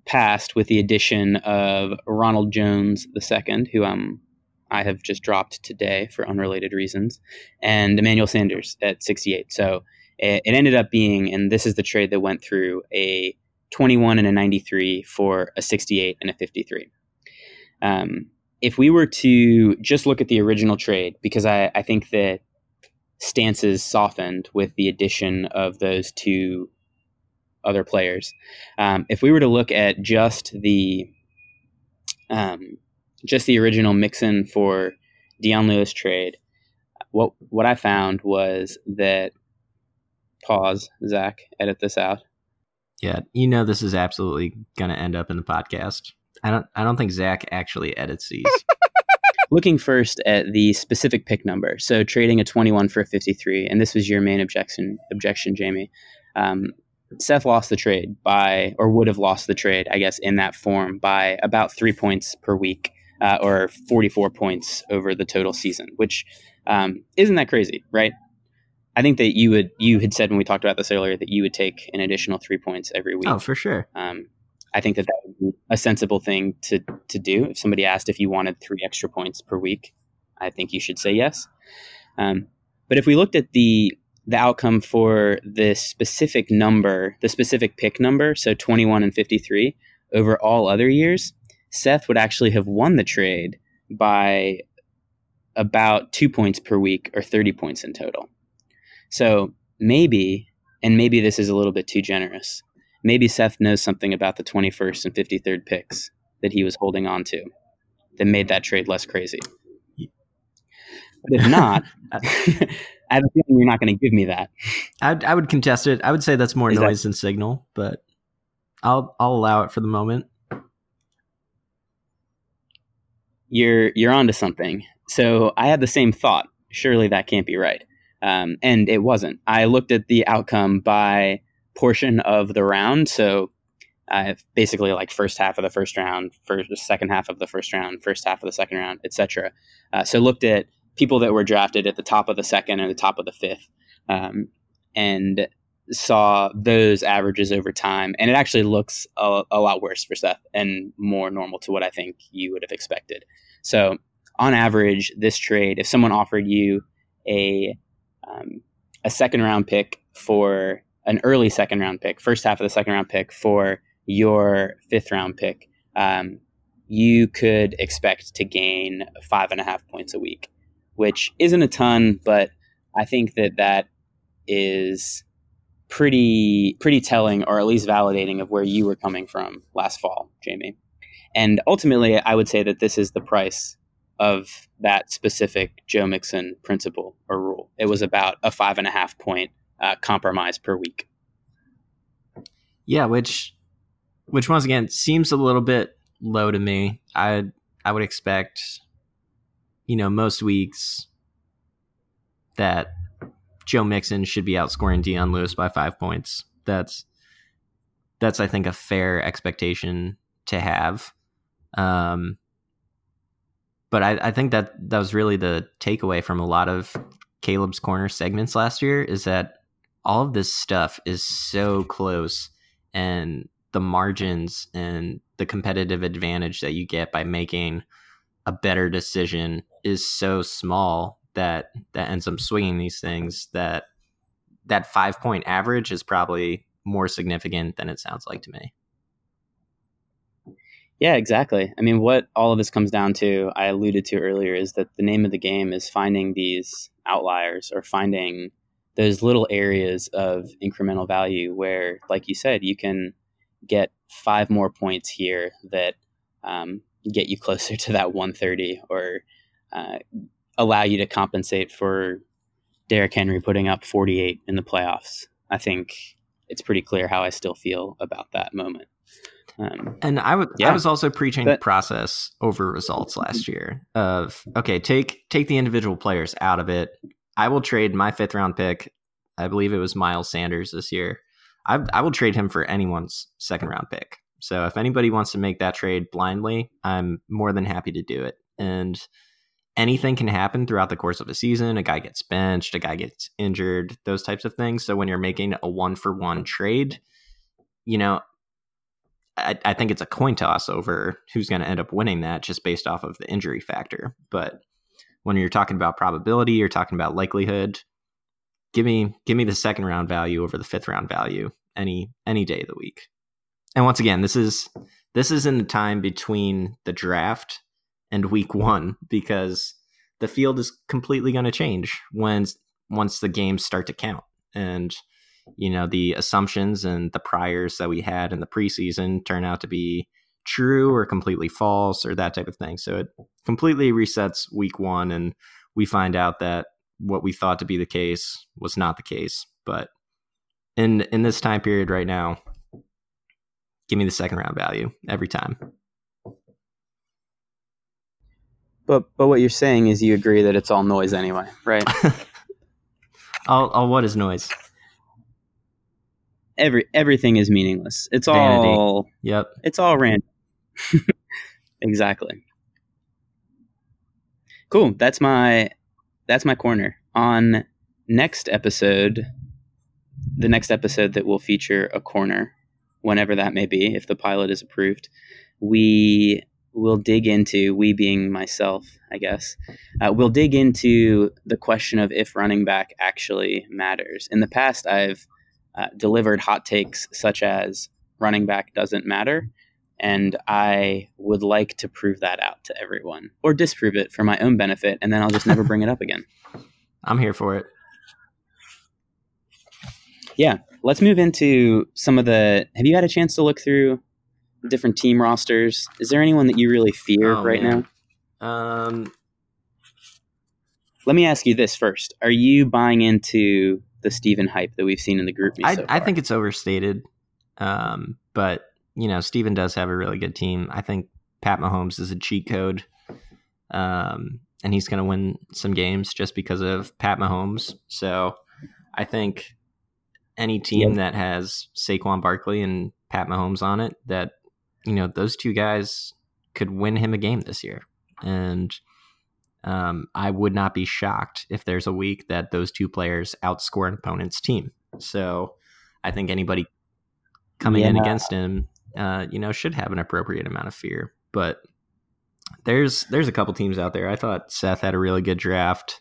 passed with the addition of Ronald Jones II, who I'm I have just dropped today for unrelated reasons, and Emmanuel Sanders at 68. So it, it ended up being, and this is the trade that went through a 21 and a 93 for a 68 and a 53. Um, if we were to just look at the original trade, because I, I think that stances softened with the addition of those two other players. Um, if we were to look at just the um, just the original Mixon for Dion Lewis trade, what what I found was that pause, Zach, edit this out. Yeah, you know this is absolutely gonna end up in the podcast. I don't I don't think Zach actually edits these. Looking first at the specific pick number, so trading a 21 for a 53, and this was your main objection, objection, Jamie. Um, Seth lost the trade by, or would have lost the trade, I guess, in that form by about three points per week, uh, or 44 points over the total season, which um, isn't that crazy, right? I think that you would, you had said when we talked about this earlier that you would take an additional three points every week. Oh, for sure. Um, I think that that would be a sensible thing to to do. If somebody asked if you wanted three extra points per week, I think you should say yes. Um, but if we looked at the the outcome for this specific number, the specific pick number, so 21 and 53, over all other years, Seth would actually have won the trade by about two points per week or 30 points in total. So maybe, and maybe this is a little bit too generous, maybe Seth knows something about the 21st and 53rd picks that he was holding on to that made that trade less crazy. But if not, uh, I have a feeling you're not going to give me that. I, I would contest it. I would say that's more noise than signal, but I'll I'll allow it for the moment. You're you're onto something. So I had the same thought. Surely that can't be right, um, and it wasn't. I looked at the outcome by portion of the round. So uh, basically, like first half of the first round, first second half of the first round, first half of the second round, etc. Uh, so looked at people that were drafted at the top of the second and the top of the fifth, um, and saw those averages over time. And it actually looks a, a lot worse for Seth and more normal to what I think you would have expected. So on average, this trade, if someone offered you a um, a second round pick for an early second round pick, first half of the second round pick for your fifth round pick, um, you could expect to gain five and a half points a week, which isn't a ton, but I think that that is pretty pretty telling, or at least validating of where you were coming from last fall, Jamie. And ultimately, I would say that this is the price of that specific Joe Mixon principle or rule. It was about a five and a half point uh, compromise per week. Yeah, which which once again seems a little bit low to me. I I would expect, you know, most weeks that Joe Mixon should be outscoring Dion Lewis by five points. That's that's I think a fair expectation to have. Um, but I, I think that that was really the takeaway from a lot of Caleb's corner segments last year is that all of this stuff is so close and the margins and the competitive advantage that you get by making a better decision is so small that that ends up swinging these things that that five point average is probably more significant than it sounds like to me. Yeah, exactly. I mean, what all of this comes down to, I alluded to earlier, is that the name of the game is finding these outliers or finding those little areas of incremental value where, like you said, you can get five more points here that um, get you closer to that 130 or uh, allow you to compensate for Derrick Henry putting up 48 in the playoffs. I think it's pretty clear how I still feel about that moment. Um, And I Yeah. I was also preaching But- process over results last year of okay, take take the individual players out of it. I will trade my fifth round pick. I believe it was Miles Sanders this year. I I will trade him for anyone's second round pick. So if anybody wants to make that trade blindly, I'm more than happy to do it. And anything can happen throughout the course of a season. A guy gets benched, a guy gets injured, those types of things. So when you're making a one for one trade, you know, I, I think it's a coin toss over who's going to end up winning that just based off of the injury factor. But when you're talking about probability, you're talking about likelihood. Give me give me the second round value over the fifth round value any any day of the week. And once again, this is this is in the time between the draft and week one because the field is completely going to change when once the games start to count and you know the assumptions and the priors that we had in the preseason turn out to be true or completely false or that type of thing so it completely resets week one and we find out that what we thought to be the case was not the case. But in in this time period right now, give me the second round value every time. But but what you're saying is you agree that it's all noise anyway, right? all, all what is noise? Every everything is meaningless. It's Vanity. all Yep. It's all random. exactly. Cool. That's my that's my corner. On next episode, the next episode that will feature a corner, whenever that may be, if the pilot is approved, we we'll dig into, we being myself, I guess, uh, we'll dig into the question of if running back actually matters. In the past, I've uh, delivered hot takes such as running back doesn't matter. And I would like to prove that out to everyone or disprove it for my own benefit. And then I'll just never bring it up again. I'm here for it. Yeah. Let's move into some of the. Have you had a chance to look through different team rosters. Is there anyone that you really fear oh, right man. now? Um, let me ask you this first: Are you buying into the Steven hype that we've seen in the group? I, so I think it's overstated, um, but you know, Steven does have a really good team. I think Pat Mahomes is a cheat code, um, and he's going to win some games just because of Pat Mahomes. So, I think any team yep. that has Saquon Barkley and Pat Mahomes on it that you know, those two guys could win him a game this year. And um, I would not be shocked if there's a week that those two players outscore an opponent's team. So I think anybody coming yeah. in against him, uh, you know, should have an appropriate amount of fear. But there's there's a couple teams out there. I thought Seth had a really good draft.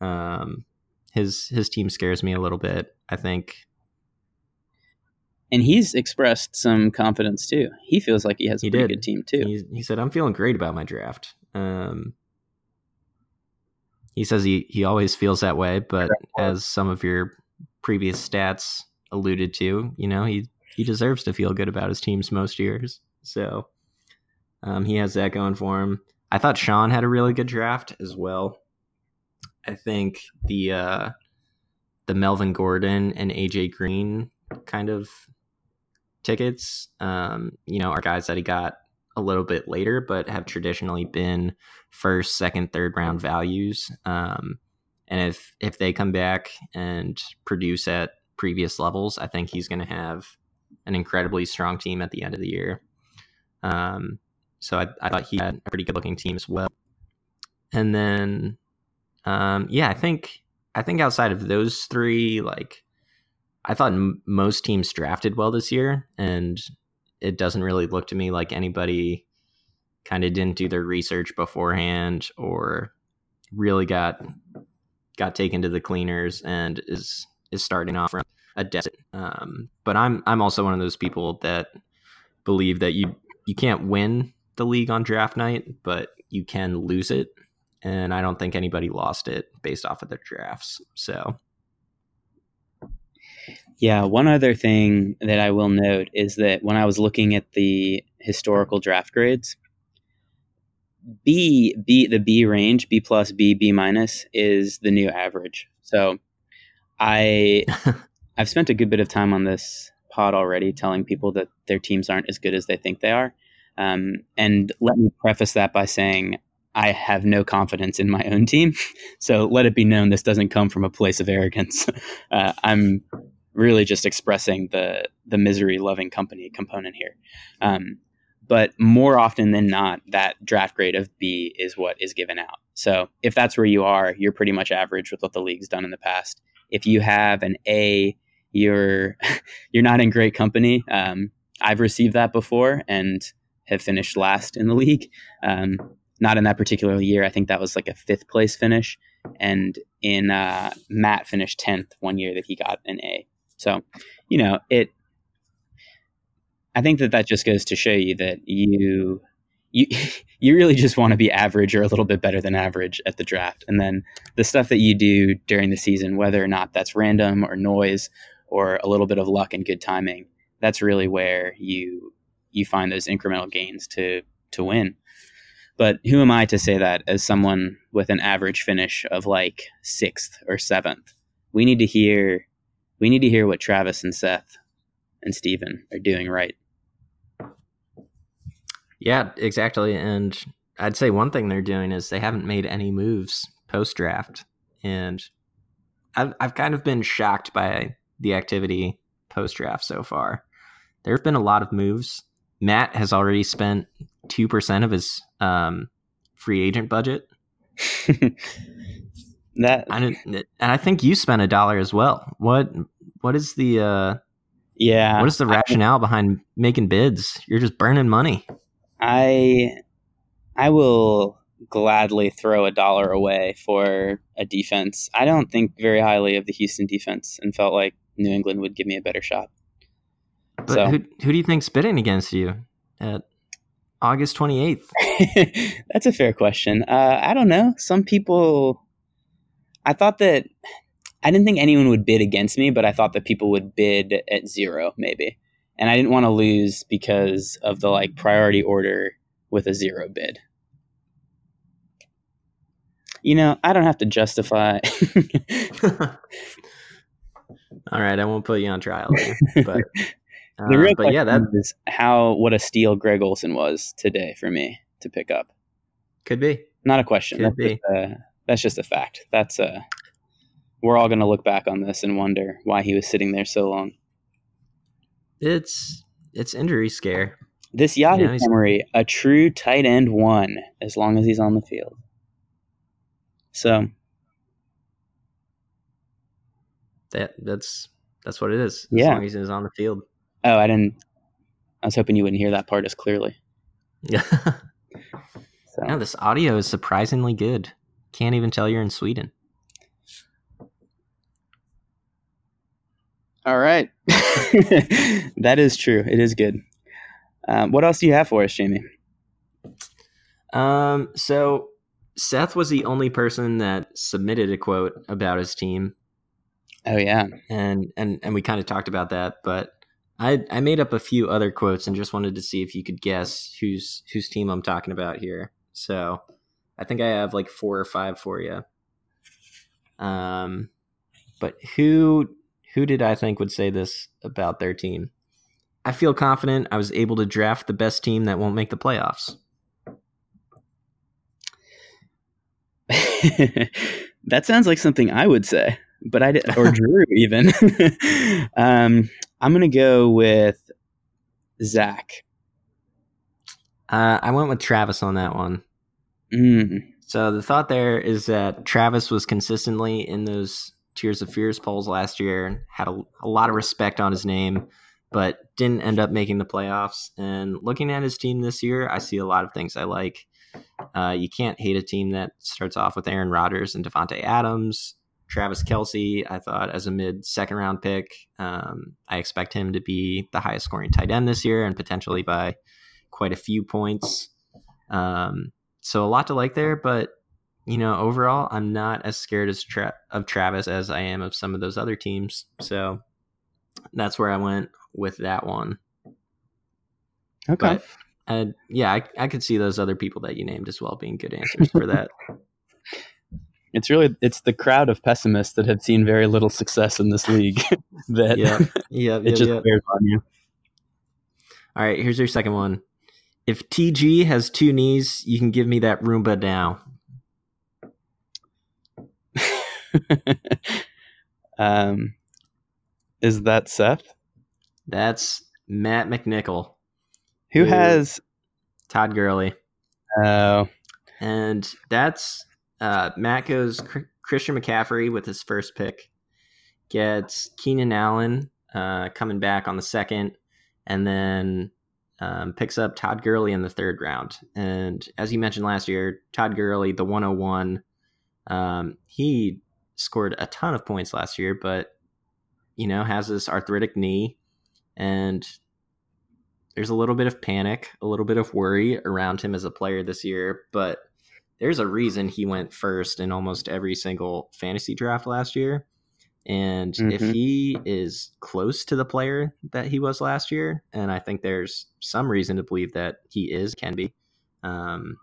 Um, his his team scares me a little bit. I think and he's expressed some confidence too. He feels like he has a he pretty did. good team too. He, he, said, "I'm feeling great about my draft." Um, he says he he always feels that way, but as some of your previous stats alluded to, you know, he he deserves to feel good about his teams most years. So um, he has that going for him. I thought Sean had a really good draft as well. I think the uh, the Melvin Gordon and AJ Green kind of tickets, um, you know, are guys that he got a little bit later, but have traditionally been first, second, third round values. Um, and if if they come back and produce at previous levels, I think he's going to have an incredibly strong team at the end of the year. Um, so I, I, thought he had a pretty good looking team as well. And then, um, yeah, I think I think outside of those three, like I thought m- most teams drafted well this year, and it doesn't really look to me like anybody kind of didn't do their research beforehand or really got got taken to the cleaners and is is starting off from a deficit. Um, but I'm I'm also one of those people that believe that you you can't win the league on draft night, but you can lose it. And I don't think anybody lost it based off of their drafts. So yeah, one other thing that I will note is that when I was looking at the historical draft grades, B B the B range, B plus, B, B minus is the new average. So I I've spent a good bit of time on this pod already telling people that their teams aren't as good as they think they are. Um, and let me preface that by saying I have no confidence in my own team. So let it be known this doesn't come from a place of arrogance. Uh, I'm really just expressing the the misery loving company component here. Um, but more often than not, that draft grade of B is what is given out. So if that's where you are, you're pretty much average with what the league's done in the past. If you have an A, you're you're not in great company. Um, I've received that before and have finished last in the league. Um, not in that particular year. I think that was like a fifth place finish. And in uh, Matt finished tenth one year that he got an A. So, you know, it. I think that that just goes to show you that you you you really just want to be average or a little bit better than average at the draft, and then the stuff that you do during the season, whether or not that's random or noise or a little bit of luck and good timing, that's really where you you find those incremental gains to to win. But who am I to say that as someone with an average finish of like sixth or seventh? We need to hear we need to hear what Travis and Seth and Steven are doing right. Yeah, exactly. And I'd say one thing they're doing is they haven't made any moves post draft. And I've I've kind of been shocked by the activity post draft so far. There have been a lot of moves. Matt has already spent two percent of his um, free agent budget. that I and I think you spent a dollar as well. What what is the uh, yeah? What is the rationale I, behind making bids? You're just burning money. I I will gladly throw a dollar away for a defense. I don't think very highly of the Houston defense and felt like New England would give me a better shot. But so. who who do you think's bidding against you at August 28th? That's a fair question. Uh, I don't know. Some people I thought that I didn't think anyone would bid against me, but I thought that people would bid at zero maybe. And I didn't want to lose because of the like priority order with a zero bid you know, I don't have to justify. All right, I won't put you on trial, but the real um, but yeah, that is how what a steal Greg Olsen was today for me to pick up. Could be not a question. Could that's, be. Just a, that's just a fact. That's a. We're all going to look back on this and wonder why he was sitting there so long. It's it's injury scare. This Yahoo you know, summary, a true tight end one as long as he's on the field. So that that's that's what it is. As yeah. long as he's on the field. Oh, I didn't. I was hoping you wouldn't hear that part as clearly. Yeah. so. Yeah, this audio is surprisingly good. Can't even tell you're in Sweden. All right. that is true. It is good. Um, what else do you have for us, Jamie? Um, so Seth was the only person that submitted a quote about his team. Oh yeah, and and and we kind of talked about that, but I I made up a few other quotes and just wanted to see if you could guess whose whose team I'm talking about here. So I think I have like four or five for you. Um, but who who did I think would say this about their team? I feel confident I was able to draft the best team that won't make the playoffs. that sounds like something I would say, but I did, or Drew even. um, I'm gonna go with Zach. Uh, I went with Travis on that one. Mm. So the thought there is that Travis was consistently in those Tiers of Fears polls last year, and had a, a lot of respect on his name, but didn't end up making the playoffs. And looking at his team this year, I see a lot of things I like. Uh, you can't hate a team that starts off with Aaron Rodgers and Davante Adams. Travis Kelce, I thought as a mid second round pick, um, I expect him to be the highest scoring tight end this year and potentially by quite a few points. Um, so a lot to like there, but you know, overall, I'm not as scared as tra- of Travis as I am of some of those other teams. So that's where I went with that one. Okay. But and yeah, I, I could see those other people that you named as well being good answers for that. it's really it's the crowd of pessimists that have seen very little success in this league that yeah, yeah, it yeah, just yeah. bears on you. All right, here's your second one. If TG has two knees, you can give me that Roomba now. um, is that Seth? That's Matt McNichol. Who has Todd Gurley? Oh, and that's uh, Matt goes Christian McCaffrey with his first pick, gets Keenan Allen uh, coming back on the second, and then um, picks up Todd Gurley in the third round. And as you mentioned last year, Todd Gurley, the 101, um, he scored a ton of points last year, but you know has this arthritic knee, and there's a little bit of panic, a little bit of worry around him as a player this year, but there's a reason he went first in almost every single fantasy draft last year. And mm-hmm. if he is close to the player that he was last year, and I think there's some reason to believe that he is, can be, um,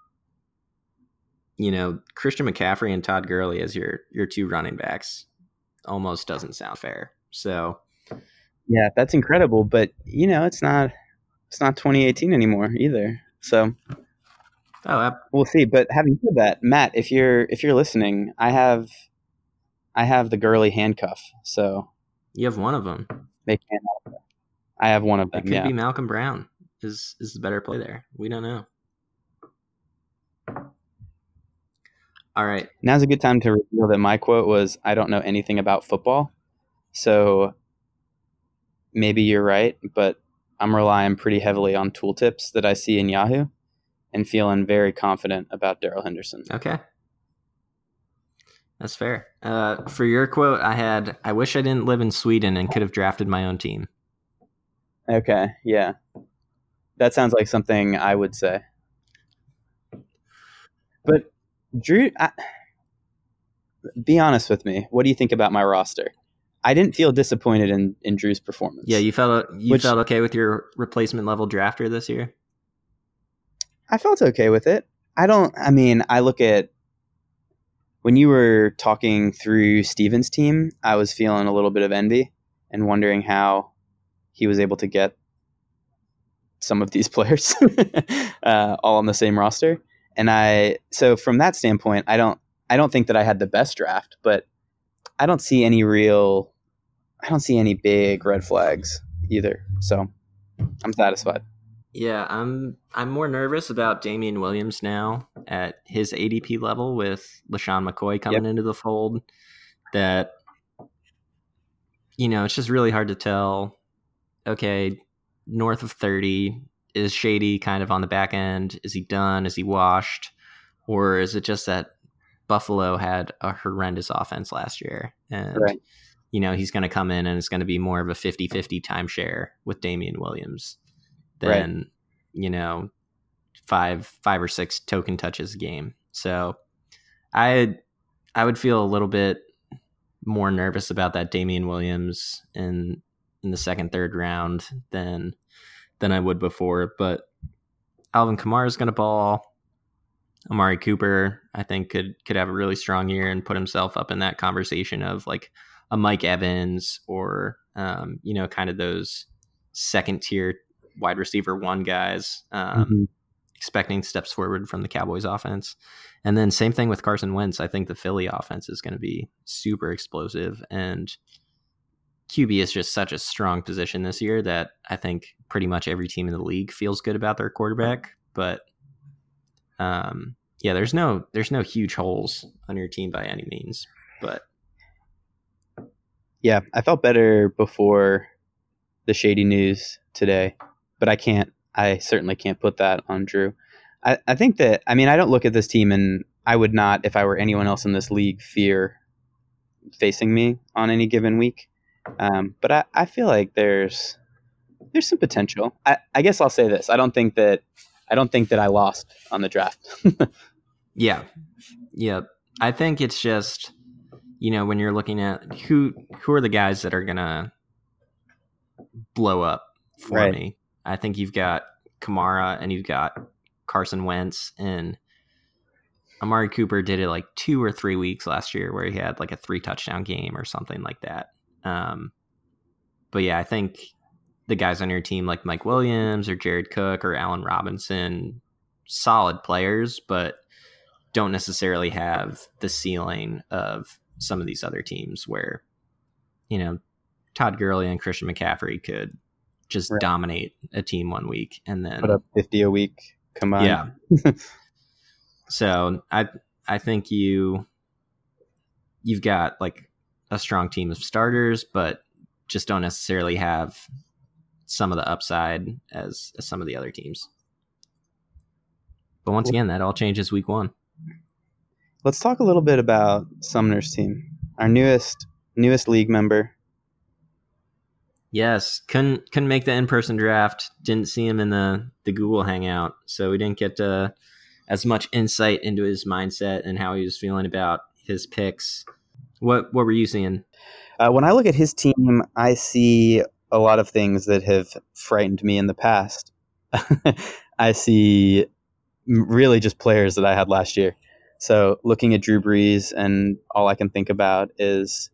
you know, Christian McCaffrey and Todd Gurley as your your two running backs almost doesn't sound fair. So yeah, that's incredible, but you know, it's not it's not 2018 anymore either. So oh, I, we'll see. But having said that, Matt, if you're if you're listening, I have I have the Gurley handcuff. So you have one of them. They can't. I have one of them. It could yeah. be Malcolm Brown. Is is the better play there? We don't know. All right. Now's a good time to reveal that my quote was I don't know anything about football. So maybe you're right, but I'm relying pretty heavily on tooltips that I see in Yahoo and feeling very confident about Darrell Henderson. Okay. That's fair. Uh, for your quote, I had, I wish I didn't live in Sweden and could have drafted my own team. Okay. Yeah. That sounds like something I would say. But Drew, I, be honest with me. What do you think about my roster? I didn't feel disappointed in, in Drew's performance. Yeah, you felt you Which, felt okay with your replacement level drafter this year. I felt okay with it. I don't. I mean, I look at when you were talking through Steven's team. I was feeling a little bit of envy and wondering how he was able to get some of these players uh, all on the same roster. And I so from that standpoint, I don't I don't think that I had the best draft, but I don't see any real I don't see any big red flags either. So I'm satisfied. Yeah, I'm I'm more nervous about Damien Williams now at his ADP level with LeSean McCoy coming yep. into the fold. That you know, it's just really hard to tell. Okay, north of 30 is Shady kind of on the back end? Is he done? Is he washed? Or is it just that Buffalo had a horrendous offense last year? And, right. you know, he's going to come in and it's going to be more of a 50 50 timeshare with Damien Williams than, right. you know, five five or six token touches a game. So I I would feel a little bit more nervous about that Damien Williams in in the second third round than than I would before. But Alvin Kamara is going to ball. Amari Cooper, I think, could could have a really strong year and put himself up in that conversation of like a Mike Evans or um, you know, kind of those second tier wide receiver one guys. Um, mm-hmm. Expecting steps forward from the Cowboys offense. And then same thing with Carson Wentz. I think the Philly offense is going to be super explosive. And QB is just such a strong position this year that I think pretty much every team in the league feels good about their quarterback. But um, yeah, there's no there's no huge holes on your team by any means. But yeah, I felt better before the shady news today, but I can't. I certainly can't put that on Drew. I, I think that I mean I don't look at this team and I would not if I were anyone else in this league fear facing me on any given week. Um, but I, I feel like there's there's some potential. I, I guess I'll say this. I don't think that I don't think that I lost on the draft. yeah. Yeah. I think it's just you know, when you're looking at who who are the guys that are gonna blow up for right. me. I think you've got Kamara and you've got Carson Wentz and Amari Cooper did it like two or three weeks last year where he had like a three touchdown game or something like that. Um, but yeah, I think the guys on your team like Mike Williams or Jared Cook or Allen Robinson, solid players, but don't necessarily have the ceiling of some of these other teams where, you know, Todd Gurley and Christian McCaffrey could just right. dominate a team one week and then put up 50 a week. Come on. Yeah. so I, I think you, you've got like a strong team of starters, but just don't necessarily have some of the upside as, as some of the other teams. But once again, that all changes week one. Let's talk a little bit about Sumner's team, our newest newest league member. Yes, couldn't couldn't make the in person draft. Didn't see him in the the Google Hangout, so we didn't get uh, as much insight into his mindset and how he was feeling about his picks. What what were you seeing? Uh, when I look at his team, I see a lot of things that have frightened me in the past. I see really just players that I had last year. So looking at Drew Brees, and all I can think about is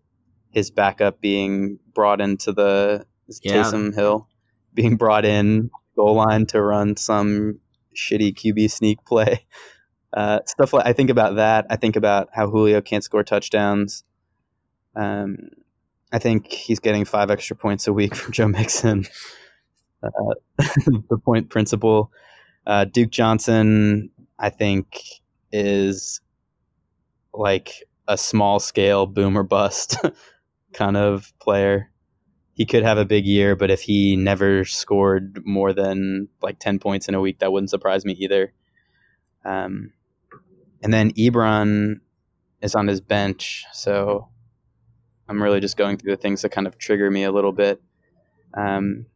his backup being brought into the yeah. Taysom Hill being brought in goal line to run some shitty QB sneak play. Uh, stuff like I think about that. I think about how Julio can't score touchdowns. Um, I think he's getting five extra points a week from Joe Mixon. Uh, the point principle. Uh, Duke Johnson, I think, is like a small scale boomer bust kind of player. He could have a big year, but if he never scored more than like 10 points in a week, that wouldn't surprise me either. Um, and then Ebron is on his bench, so I'm really just going through the things that kind of trigger me a little bit. Um,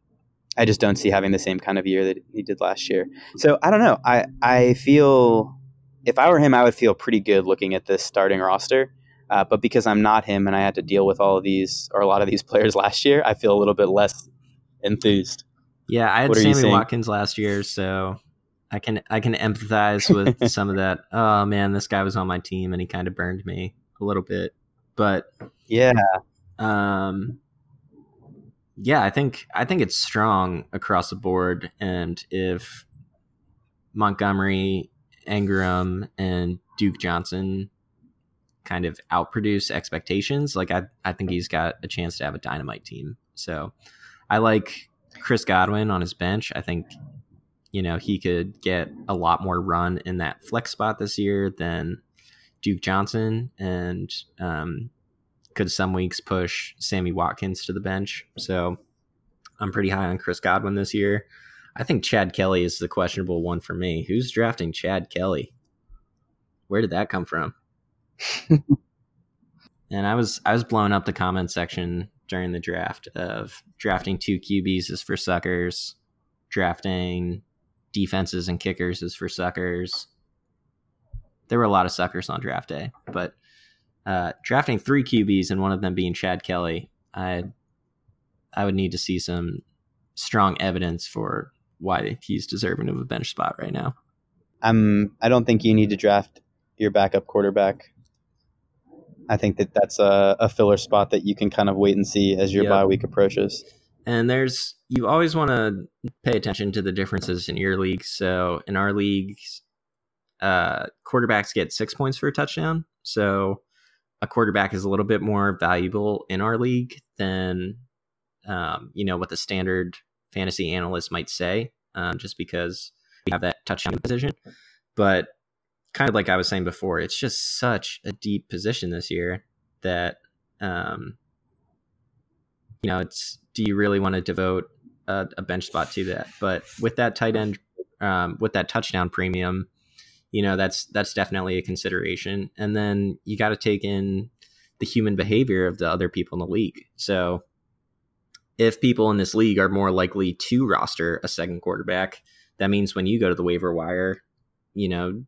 I just don't see having the same kind of year that he did last year. So I don't know. I I feel if I were him, I would feel pretty good looking at this starting roster. Uh, but because I'm not him and I had to deal with all of these or a lot of these players last year, I feel a little bit less enthused. Yeah, I had what Sammy Watkins last year, so I can I can empathize with some of that. Oh man, this guy was on my team and he kind of burned me a little bit. But yeah, um, yeah, I think I think it's strong across the board, and if Montgomery, Engram, and Duke Johnson kind of outproduce expectations, like I I think he's got a chance to have a dynamite team. So I like Chris Godwin on his bench. I think you know he could get a lot more run in that flex spot this year than Duke Johnson, and um, could some weeks push Sammy Watkins to the bench. So I'm pretty high on Chris Godwin this year. I think Chad Kelly is the questionable one for me. Who's drafting Chad Kelly? Where did that come from? and I was I was blowing up the comment section during the draft of drafting two QBs is for suckers, drafting defenses and kickers is for suckers. There were a lot of suckers on draft day, but uh, drafting three QBs and one of them being Chad Kelly, I I would need to see some strong evidence for why he's deserving of a bench spot right now. I'm. I don't think you need to draft your backup quarterback. I think that that's a, a filler spot that you can kind of wait and see as your yep. bye week approaches. And there's you always want to pay attention to the differences in your league. So in our leagues, uh, quarterbacks get six points for a touchdown. So a quarterback is a little bit more valuable in our league than um, you know what the standard fantasy analyst might say, um, just because we have that touchdown position. But kind of like I was saying before, it's just such a deep position this year that um, you know it's do you really want to devote a, a, bench spot to that? But with that tight end, um, with that touchdown premium, you know that's that's definitely a consideration and then you got to take in the human behavior of the other people in the league so if people in this league are more likely to roster a second quarterback that means when you go to the waiver wire you know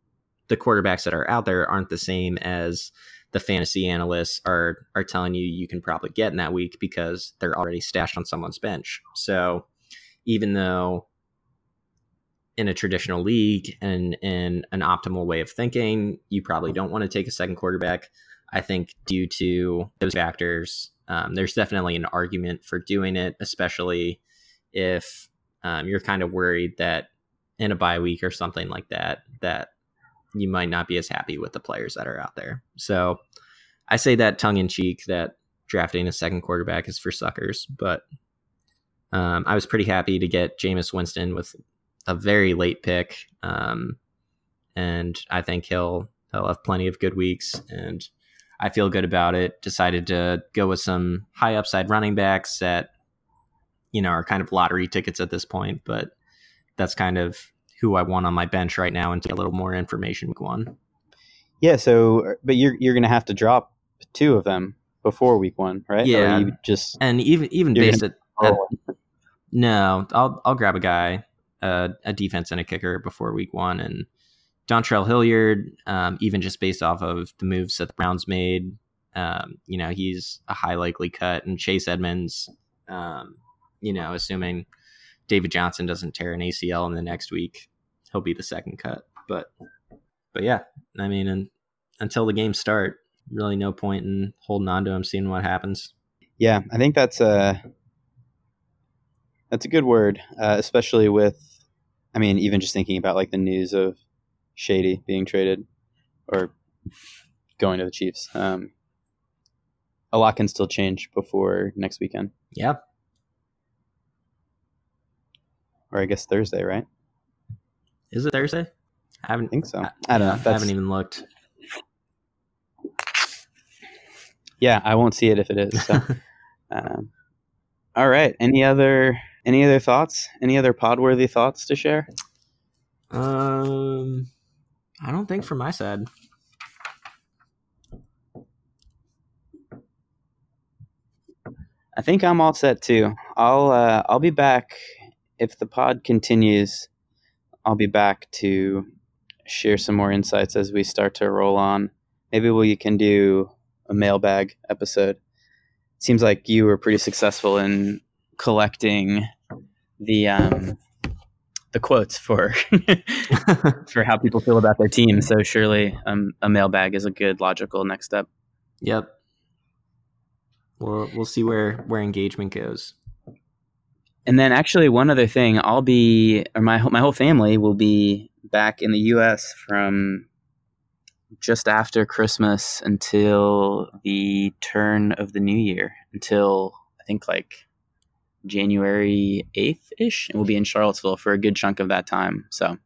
the quarterbacks that are out there aren't the same as the fantasy analysts are are telling you you can probably get in that week because they're already stashed on someone's bench so even though in a traditional league and in an optimal way of thinking, you probably don't want to take a second quarterback. I think due to those factors, um, there's definitely an argument for doing it, especially if um, you're kind of worried that in a bye week or something like that, that you might not be as happy with the players that are out there. So I say that tongue in cheek that drafting a second quarterback is for suckers, but um, I was pretty happy to get Jameis Winston with a very late pick, um, and I think he'll he'll have plenty of good weeks, and I feel good about it. Decided to go with some high upside running backs that you know are kind of lottery tickets at this point, but that's kind of who I want on my bench right now, and get a little more information week one. Yeah. So, but you're you're gonna have to drop two of them before week one, right? Yeah. just and even even based at, at no, I'll I'll grab a guy a, a defense and a kicker before week one. And Dontrell Hilliard, um, even just based off of the moves that the Browns made, um, you know, he's a high likely cut. And Chase Edmonds, um, you know, assuming David Johnson doesn't tear an ACL in the next week, he'll be the second cut. But, but yeah, I mean, and until the games start. Really, no point in holding on to him, seeing what happens. Yeah, I think that's a that's a good word, uh, especially with. I mean, even just thinking about like the news of Shady being traded or going to the Chiefs. Um, a lot can still change before next weekend. Yeah. Or I guess Thursday, right? Is it Thursday? I haven't I think so. I, don't know. I haven't even looked. Yeah, I won't see it if it is. So. um, all right. Any other any other thoughts? Any other podworthy thoughts to share? Um, I don't think from my side. I think I'm all set too. I'll uh, I'll be back if the pod continues. I'll be back to share some more insights as we start to roll on. Maybe we can do a mailbag episode. Seems like you were pretty successful in collecting the um, the quotes for for how people feel about their team. So surely um, a mailbag is a good logical next step. Yep. We'll we'll see where where engagement goes. And then actually one other thing, I'll be or my my whole family will be back in the US from just after Christmas until the turn of the new year, until I think like January 8th ish. And we'll be in Charlottesville for a good chunk of that time. So,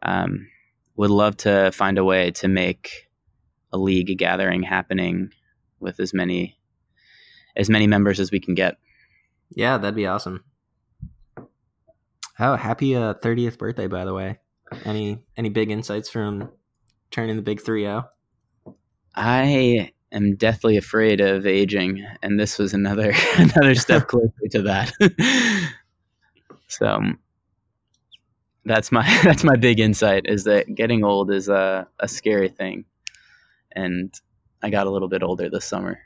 um, would love to find a way to make a league gathering happening with as many as many members as we can get. Yeah, that'd be awesome. Oh, happy uh, 30th birthday by the way. Any any big insights from turning the big 3-0? I am deathly afraid of aging and this was another another step closer to that. so that's my that's my big insight is that getting old is a, a scary thing. And I got a little bit older this summer.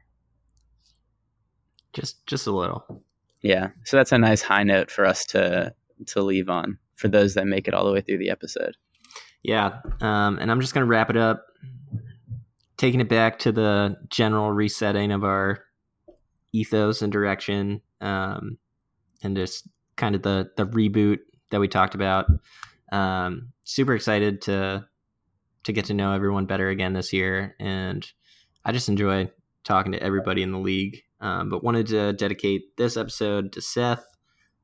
Just just a little. Yeah. So that's a nice high note for us to to leave on for those that make it all the way through the episode. Yeah. Um, and I'm just gonna wrap it up, taking it back to the general resetting of our ethos and direction, um, and just kind of the the reboot that we talked about. Um, super excited to to get to know everyone better again this year, and I just enjoy talking to everybody in the league um, but wanted to dedicate this episode to Seth.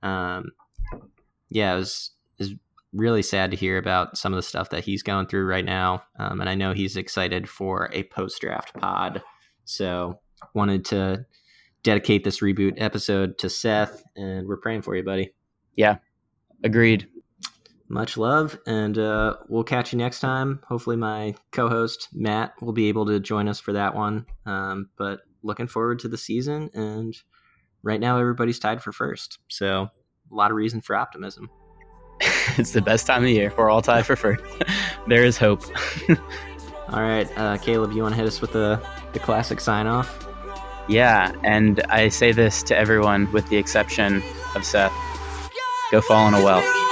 Um, yeah, it was, it was really sad to hear about some of the stuff that he's going through right now. Um, and I know he's excited for a post draft pod. So wanted to dedicate this reboot episode to Seth, and we're praying for you, buddy. Yeah, agreed. Much love, and uh, we'll catch you next time. Hopefully, my co host, Matt, will be able to join us for that one. Um, but looking forward to the season. And right now, everybody's tied for first. So, a lot of reason for optimism. it's the best time of year. We're all tied for first. there is hope. all right, uh, Caleb, you want to hit us with the, the classic sign off? Yeah, and I say this to everyone with the exception of Seth go fall in a well.